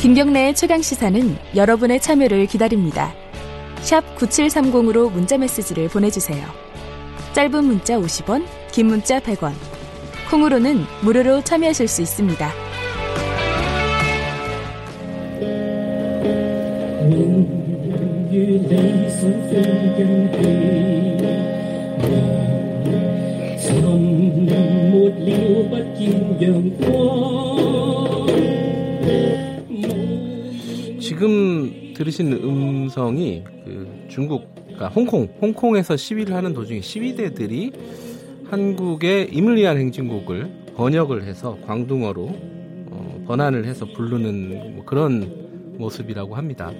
김경래의 최강 시사는 여러분의 참여를 기다립니다. 샵 9730으로 문자 메시지를 보내주세요. 짧은 문자 50원, 긴 문자 100원. 콩으로는 무료로 참여하실 수 있습니다. 들으신 음성이 그 중국, 그러니까 홍콩, 홍콩에서 시위를 하는 도중에 시위대들이 한국의 위한 행진곡을 번역을 해서 광둥어로 어, 번안을 해서 부르는 뭐 그런 모습이라고 합니다.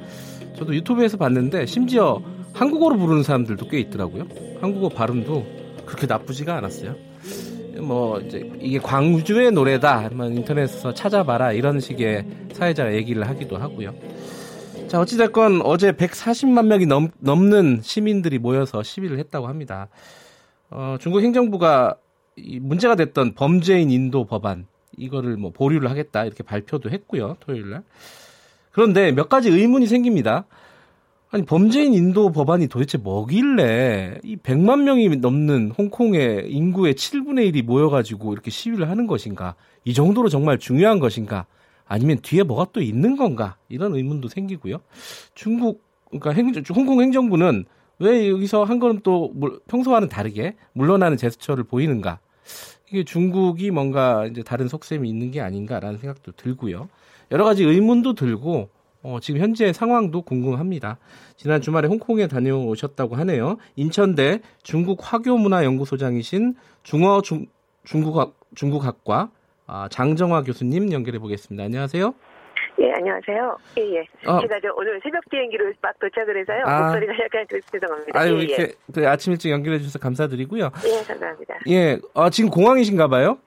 저도 유튜브에서 봤는데 심지어 한국어로 부르는 사람들도 꽤 있더라고요. 한국어 발음도 그렇게 나쁘지가 않았어요. 뭐 이제 이게 광주의 노래다. 한번 인터넷에서 찾아봐라 이런 식의 사회자가 얘기를 하기도 하고요. 자 어찌됐건 어제 140만 명이 넘, 넘는 시민들이 모여서 시위를 했다고 합니다. 어, 중국 행정부가 문제가 됐던 범죄인 인도 법안 이거를 뭐 보류를 하겠다 이렇게 발표도 했고요 토요일 날. 그런데 몇 가지 의문이 생깁니다. 아니 범죄인 인도 법안이 도대체 뭐길래 이 100만 명이 넘는 홍콩의 인구의 7분의 1이 모여가지고 이렇게 시위를 하는 것인가? 이 정도로 정말 중요한 것인가? 아니면 뒤에 뭐가 또 있는 건가? 이런 의문도 생기고요. 중국 그러니까 행정, 홍콩 행정부는 왜 여기서 한 걸음 또 평소와는 다르게 물러나는 제스처를 보이는가? 이게 중국이 뭔가 이제 다른 속셈이 있는 게 아닌가라는 생각도 들고요. 여러 가지 의문도 들고 어, 지금 현재 상황도 궁금합니다. 지난 주말에 홍콩에 다녀오셨다고 하네요. 인천대 중국 화교문화연구소장이신 중어 중, 중국학, 중국학과 아, 장정화 교수님 연결해 보겠습니다. 안녕하세요. 예, 안녕하세요. 예, 예. 어. 제가 저 오늘 새벽 비행기로 막 도착을 해서요. 아. 목소리가 약간 죄송합니다. 아유, 예, 이렇게 예. 그 아침 일찍 연결해 주셔서 감사드리고요. 예, 감사합니다. 예, 아, 지금 공항이신가 봐요?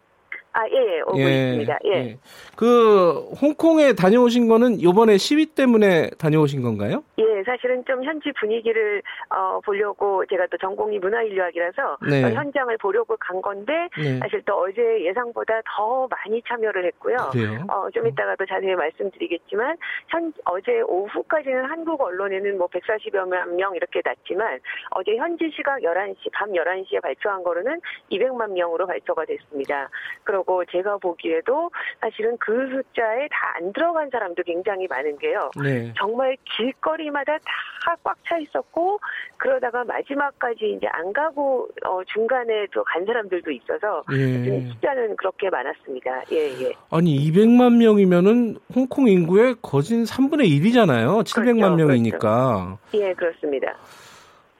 아, 예, 예, 오고 예, 있습니다. 예. 예. 그 홍콩에 다녀오신 거는 요번에 시위 때문에 다녀오신 건가요? 예, 사실은 좀 현지 분위기를 어, 보려고 제가 또 전공이 문화인류학이라서 네. 어, 현장을 보려고 간 건데 네. 사실 또 어제 예상보다 더 많이 참여를 했고요. 그래요? 어, 좀 이따가 또 자세히 말씀드리겠지만 현 어제 오후까지는 한국 언론에는 뭐 140여 명 이렇게 났지만 어제 현지 시각 11시 밤 11시에 발표한 거로는 200만 명으로 발표가 됐습니다. 그리고 거고 제가 보기에도 사실은 그 숫자에 다 안 들어간 사람도 굉장히 많은 게요. 네. 정말 길거리마다 다 꽉 차 있었고 그러다가 마지막까지 이제 안 가고 어, 중간에 또 간 사람들도 있어서 예. 숫자는 그렇게 많았습니다. 예, 예. 아니 200만 명이면은 홍콩 인구의 거진 3분의 1이잖아요. 700만 그렇죠, 명이니까. 그렇죠. 예, 그렇습니다.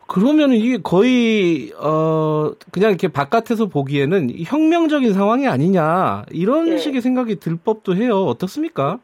그러면 이게 거의 어 그냥 이렇게 바깥에서 보기에는 혁명적인 상황이 아니냐 이런 네. 식의 생각이 들 법도 해요. 어떻습니까?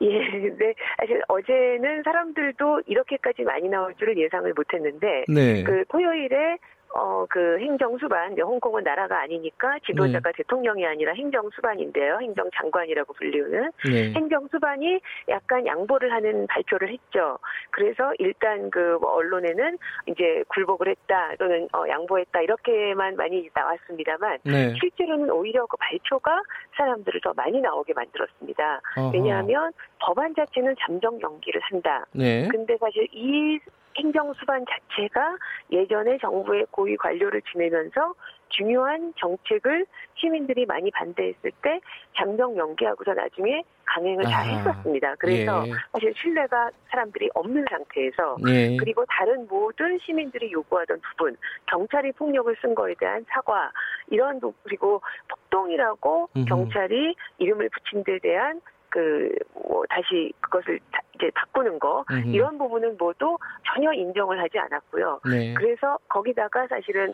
예, 네. 사실 어제는 사람들도 이렇게까지 많이 나올 줄을 예상을 못 했는데, 네. 그 토요일에 어, 그 행정수반, 네, 홍콩은 나라가 아니니까 지도자가 네. 대통령이 아니라 행정수반인데요. 행정장관이라고 불리우는. 네. 행정수반이 약간 양보를 하는 발표를 했죠. 그래서 일단 그뭐 언론에는 이제 굴복을 했다 또는 어, 양보했다 이렇게만 많이 나왔습니다.만 네. 실제로는 오히려 그 발표가 사람들을 더 많이 나오게 만들었습니다. 어허. 왜냐하면 법안 자체는 잠정 연기를 한다. 네. 근데 사실 이 행정수반 자체가 예전에 정부의 고위 관료를 지내면서 중요한 정책을 시민들이 많이 반대했을 때 잠정 연기하고서 나중에 강행을 다 했었습니다. 그래서 예. 사실 신뢰가 사람들이 없는 상태에서 예. 그리고 다른 모든 시민들이 요구하던 부분 경찰이 폭력을 쓴 거에 대한 사과 이런 그리고 폭동이라고 음흠. 경찰이 이름을 붙인 데 대한 그, 뭐, 다시 그것을 다, 이제 바꾸는 거, 음흠. 이런 부분은 모두 전혀 인정을 하지 않았고요. 네. 그래서 거기다가 사실은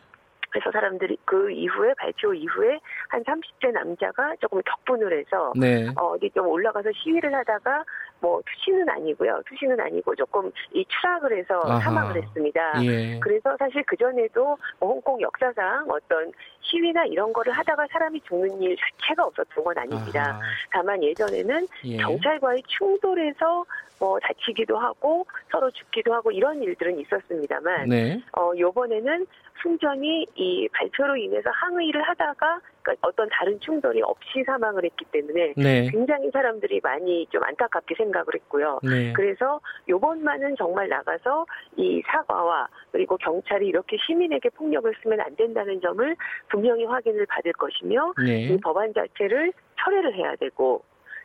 그래서 사람들이 그 이후에 발표 이후에 한 30대 남자가 조금 격분을 해서 네. 어, 어디 좀 올라가서 시위를 하다가 뭐 투시는 아니고요. 투시는 아니고 조금 이 추락을 해서 아하. 사망을 했습니다. 예. 그래서 사실 그 전에도 뭐 홍콩 역사상 어떤 시위나 이런 거를 하다가 사람이 죽는 일 자체가 없었던 건 아닙니다. 아하. 다만 예전에는 예. 경찰과의 충돌에서 뭐 다치기도 하고 서로 죽기도 하고 이런 일들은 있었습니다만 네. 어 요번에는 순전히 이 발표로 인해서 항의를 하다가 그러니까 어떤 다른 충돌이 없이 사망을 했기 때문에 네. 굉장히 사람들이 많이 좀 안타깝게 생각을 했고요. 네. 그래서 요번만은 정말 나가서 이 사과와 그리고 경찰이 이렇게 시민에게 폭력을 쓰면 안 된다는 점을 분명히 확인을 받을 것이며 네. 이 법안 자체를 철회를 해야 되고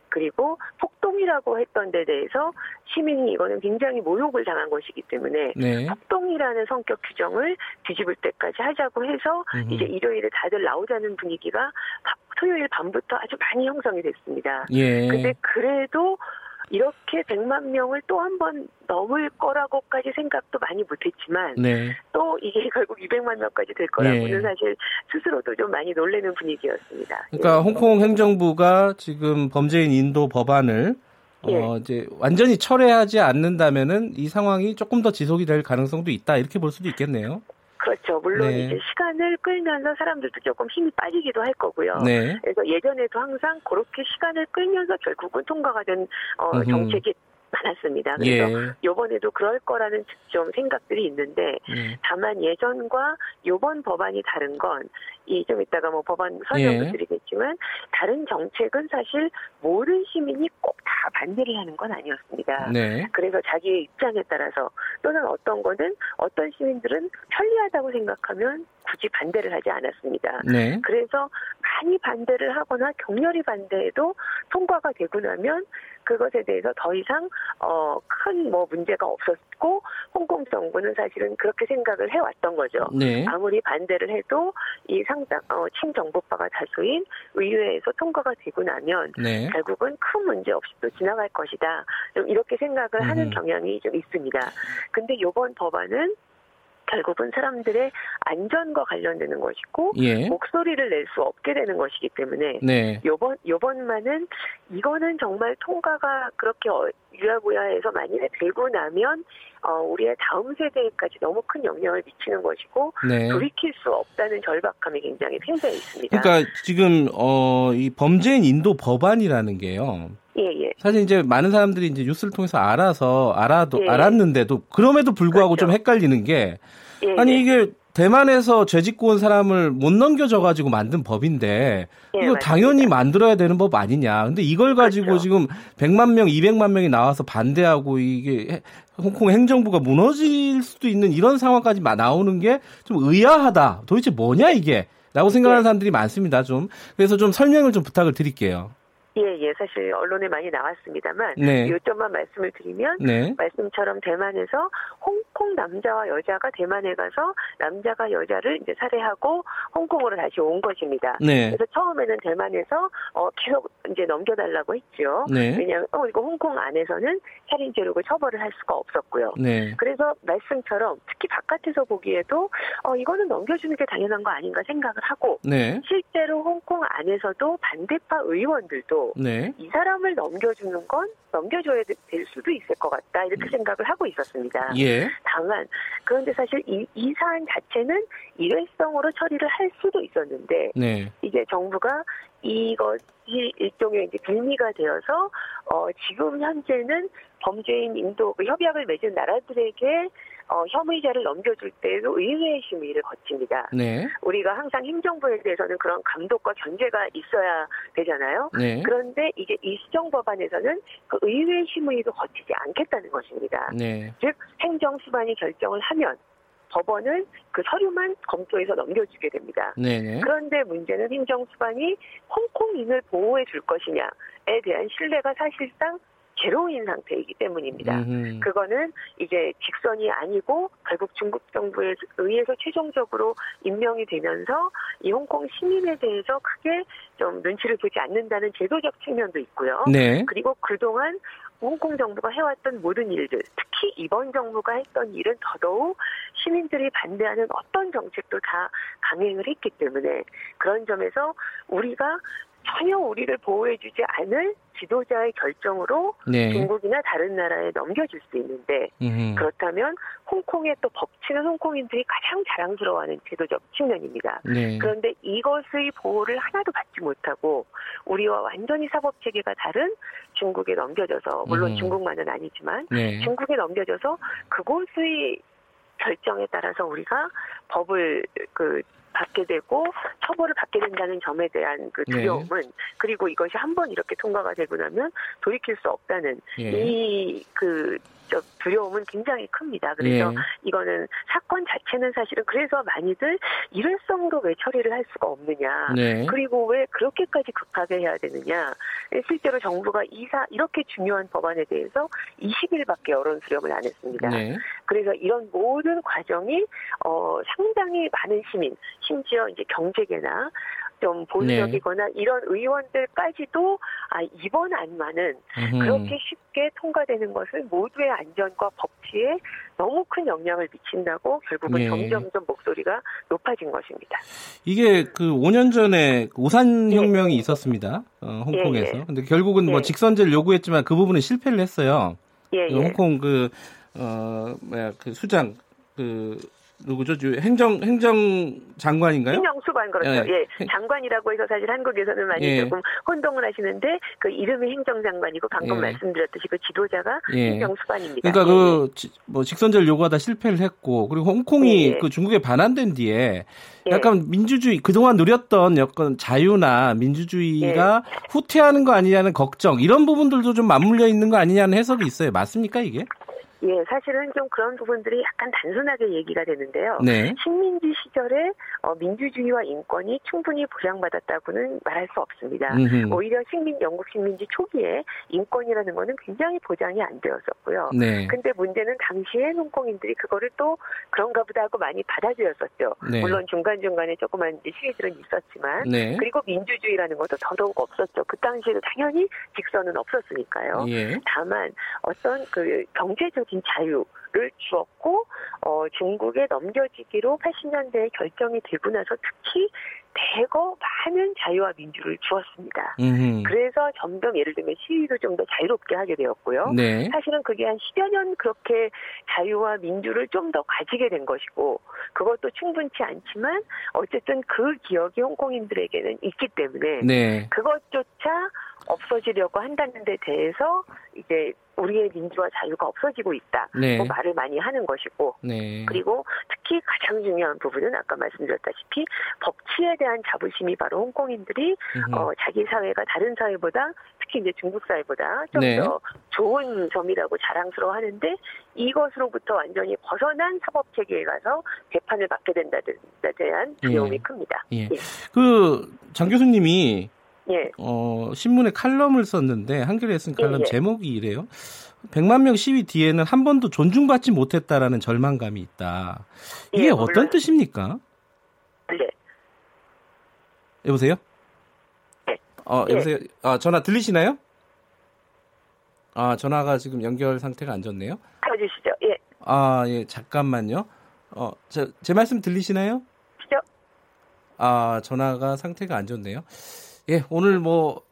그리고 폭동이라고 했던 데 대해서 시민이 이거는 굉장히 모욕을 당한 것이기 때문에 네. 폭동이라는 성격 규정을 뒤집을 때까지 하자고 해서 음흠. 이제 일요일에 다들 나오자는 분위기가 바- 토요일 밤부터 아주 많이 형성이 됐습니다. 예. 근데 그래도 이렇게 100만 명을 또 한 번 넘을 거라고까지 생각도 많이 못했지만 네. 또 이게 결국 200만 명까지 될 거라고는 예. 사실 스스로도 좀 많이 놀라는 분위기였습니다. 그러니까 홍콩 행정부가 지금 범죄인 인도 법안을 어 예. 이제 완전히 철회하지 않는다면은 이 상황이 조금 더 지속이 될 가능성도 있다 이렇게 볼 수도 있겠네요. 그렇죠. 물론 네. 이제 시간을 끌면서 사람들도 조금 힘이 빠지기도 할 거고요. 네. 그래서 예전에도 항상 그렇게 시간을 끌면서 결국은 통과가 된 어. 정책이 많았습니다. 그래서 예. 이번에도 그럴 거라는 좀 생각들이 있는데 네. 다만 예전과 요번 법안이 다른 건 이 좀 이따가 뭐 법안 설명도 예. 드리겠지만 다른 정책은 사실 모든 시민이 꼭 다 반대를 하는 건 아니었습니다. 네. 그래서 자기의 입장에 따라서 또는 어떤 거는 어떤 시민들은 편리하다고 생각하면 굳이 반대를 하지 않았습니다. 네. 그래서 많이 반대를 하거나 격렬히 반대해도 통과가 되고 나면 그것에 대해서 더 이상 어, 큰 뭐 문제가 없었고 홍콩 정부는 사실은 그렇게 생각을 해왔던 거죠. 네. 아무리 반대를 해도 이 상당 어, 친정부파가 다수인 의회에서 통과가 되고 나면 네. 결국은 큰 문제 없이 또 지나갈 것이다. 좀 이렇게 생각을 하는 음. 경향이 좀 있습니다. 근데 이번 법안은 결국은 사람들의 안전과 관련되는 것이고 예. 목소리를 낼 수 없게 되는 것이기 때문에 네. 요번 요번만은 이거는 정말 통과가 그렇게 어- 유야무야해서 만약에 되고 나면 어, 우리의 다음 세대까지 너무 큰 영향을 미치는 것이고 네. 돌이킬 수 없다는 절박함이 굉장히 팽배해 있습니다. 그러니까 지금 어 이 범죄인 인도 법안이라는 게요. 예 예. 사실 이제 많은 사람들이 이제 뉴스를 통해서 알아서 알아도 예. 알았는데도 그럼에도 불구하고 그렇죠. 좀 헷갈리는 게 예, 아니 예. 이게 대만에서 죄짓고 온 사람을 못 넘겨줘 가지고 만든 법인데 예, 이거 맞습니다. 당연히 만들어야 되는 법 아니냐. 근데 이걸 가지고 그렇죠. 지금 100만 명, 200만 명이 나와서 반대하고 이게 해- 홍콩 행정부가 무너질 수도 있는 이런 상황까지 마- 나오는 게 좀 의아하다. 도대체 뭐냐 이게? 라고 생각하는 예. 사람들이 많습니다. 좀 그래서 좀 설명을 좀 부탁을 드릴게요. 예, 예. 사실 언론에 많이 나왔습니다만 네. 요점만 말씀을 드리면 네. 말씀처럼 대만에서 홍콩 남자와 여자가 대만에 가서 남자가 여자를 이제 살해하고 홍콩으로 다시 온 것입니다. 네. 그래서 처음에는 대만에서 어, 계속 이제 넘겨달라고 했죠. 네. 왜냐하면 어, 이거 홍콩 안에서는 살인죄로 처벌을 할 수가 없었고요. 네. 그래서 말씀처럼 특히 바깥에서 보기에도 어, 이거는 넘겨주는 게 당연한 거 아닌가 생각을 하고 네. 실제로 홍콩 안에서도 반대파 의원들도 네. 이 사람을 넘겨주는 건 넘겨줘야 되- 될 수도 있을 것 같다 이렇게 생각을 하고 있었습니다. 예. 다만 그런데 사실 이, 이 사안 자체는 일회성으로 처리를 할 수도 있었는데 네. 이제 정부가 이것이 일종의 이제 빌미가 되어서 어, 지금 현재는 범죄인 인도 그 협약을 맺은 나라들에게 어, 혐의자를 넘겨줄 때도 의회의 심의를 거칩니다. 네. 우리가 항상 행정부에 대해서는 그런 감독과 견제가 있어야 되잖아요. 네. 그런데 이게 이 시정 법안에서는 그 의회 심의도 거치지 않겠다는 것입니다. 네. 즉 행정 수반이 결정을 하면 법원은 그 서류만 검토해서 넘겨주게 됩니다. 네. 네. 그런데 문제는 행정수반이 홍콩인을 보호해 줄 것이냐에 대한 신뢰가 사실상 제로인 상태이기 때문입니다. 음흠. 그거는 이제 직선이 아니고 결국 중국 정부에 의해서 최종적으로 임명이 되면서 이 홍콩 시민에 대해서 크게 좀 눈치를 보지 않는다는 제도적 측면도 있고요. 네. 그리고 그동안 홍콩 정부가 해왔던 모든 일들, 특히 이번 정부가 했던 일은 더더욱 시민들이 반대하는 어떤 정책도 다 강행을 했기 때문에 그런 점에서 우리가 전혀 우리를 보호해주지 않을 지도자의 결정으로 네. 중국이나 다른 나라에 넘겨줄 수 있는데 음흠. 그렇다면 홍콩의 또 법치는 홍콩인들이 가장 자랑스러워하는 제도적 측면입니다. 네. 그런데 이것의 보호를 하나도 받지 못하고 우리와 완전히 사법 체계가 다른 중국에 넘겨져서 물론 음. 중국만은 아니지만 네. 중국에 넘겨져서 그곳의 결정에 따라서 우리가 법을 그 받게 되고 처벌을 받게 된다는 점에 대한 그 네. 두려움은 그리고 이것이 한 번 이렇게 통과가 되고 나면 돌이킬 수 없다는 예. 이그 두려움은 굉장히 큽니다. 그래서 예. 이거는 사건 자체는 사실은 그래서 많이들 일회성으로 왜 처리를 할 수가 없느냐. 네. 그리고 왜 그렇게까지 급하게 해야 되느냐. 실제로 정부가 이사 이렇게 중요한 법안에 대해서 20일밖에 여론 수렴을 안 했습니다. 네. 그래서 이런 모든 과정이 어 상당히 많은 시민, 심지어 이제 경제계나 좀 보수적이거나 네. 이런 의원들까지도 아 이번 안만은 음흠. 그렇게 쉽게 통과되는 것을 모두의 안전과 법치에 너무 큰 영향을 미친다고 결국은 예. 점점점 목소리가 높아진 것입니다. 이게 그 5년 전에 우산 혁명이 있었습니다. 어, 홍콩에서. 예, 예. 근데 결국은 뭐 예. 직선제를 요구했지만 그 부분은 실패를 했어요. 예, 그 예. 홍콩 그, 어, 뭐야, 그 수장, 그, 누구죠? 저 행정, 행정 장관인가요? 행정수반 그렇죠. 예. 예. 장관이라고 해서 사실 한국에서는 많이 예. 조금 혼동을 하시는데 그 이름이 행정 장관이고 방금 예. 말씀드렸듯이 그 지도자가 예. 행정수반입니다. 그러니까 예, 그, 지- 뭐 직선제를 요구하다 실패를 했고, 그리고 홍콩이 예. 그 중국에 반환된 뒤에 예. 약간 민주주의, 그동안 누렸던 약간 자유나 민주주의가 예. 후퇴하는 거 아니냐는 걱정, 이런 부분들도 좀 맞물려 있는 거 아니냐는 해석이 있어요. 맞습니까, 이게? 예, 사실은 좀 그런 부분들이 약간 단순하게 얘기가 되는데요. 네. 식민지 시절에 어, 민주주의와 인권이 충분히 보장받았다고는 말할 수 없습니다. 음흠. 오히려 식민 영국 식민지 초기에 인권이라는 거는 굉장히 보장이 안 되었었고요. 네. 근데 문제는 당시에 홍콩인들이 그거를 또 그런가 보다 하고 많이 받아들였었죠. 네. 물론 중간중간에 조그만 시위들은 있었지만 네. 그리고 민주주의라는 것도 더더욱 없었죠. 그 당시에도 당연히 직선은 없었으니까요. 예. 다만 어떤 그 경제적 인 자유를 주었고 어, 중국에 넘겨지기로 80년대에 결정이 되고 나서 특히 대거 많은 자유와 민주를 주었습니다. 음흠. 그래서 점점 예를 들면 시위도 좀 더 자유롭게 하게 되었고요. 네. 사실은 그게 한 10여 년 그렇게 자유와 민주를 좀 더 가지게 된 것이고 그것도 충분치 않지만 어쨌든 그 기억이 홍콩인들에게는 있기 때문에 네. 그것조차 없어지려고 한다는 데 대해서 이제 우리의 민주와 자유가 없어지고 있다. 네. 고 말을 많이 하는 것이고 네. 그리고 특히 가장 중요한 부분은 아까 말씀드렸다시피 법치에 대한 자부심이 바로 홍콩인들이 음흠. 어, 자기 사회가 다른 사회보다 특히 이제 중국 사회보다 좀더 네. 좋은 점이라고 자랑스러워 하는데 이것으로부터 완전히 벗어난 사법 체계에 가서 재판을 받게 된다는 데 대한 두려움이 예. 큽니다. 예. 예. 그, 장 교수님이, 예. 어, 신문에 칼럼을 썼는데, 한겨레에 쓴 칼럼 예, 예. 제목이 이래요. 100만 명 시위 뒤에는 한 번도 존중받지 못했다라는 절망감이 있다. 이게 예, 어떤 물론. 뜻입니까? 네. 여보세요? 네. 어, 예. 여보세요? 아, 전화 들리시나요? 아, 전화가 지금 연결 상태가 안 좋네요. 가주시죠. 예. 아, 예, 잠깐만요. 어, 저, 제 말씀 들리시나요? 시죠. 아, 전화가 상태가 안 좋네요. 예, 오늘 뭐,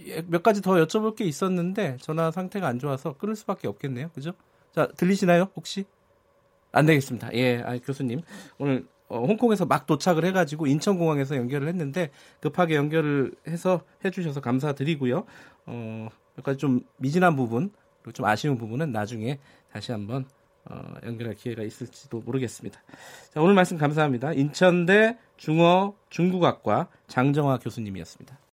예, 몇 가지 더 여쭤볼 게 있었는데, 전화 상태가 안 좋아서 끊을 수밖에 없겠네요. 그죠? 자, 들리시나요? 혹시? 안 되겠습니다. 예, 아, 교수님. 오늘, 어, 홍콩에서 막 도착을 해가지고 인천공항에서 연결을 했는데, 급하게 연결을 해서 해주셔서 감사드리고요. 어, 몇 가지 좀 미진한 부분, 그리고 좀 아쉬운 부분은 나중에 다시 한번 어, 연결할 기회가 있을지도 모르겠습니다. 자, 오늘 말씀 감사합니다. 인천대 중어 중국학과 장정화 교수님이었습니다.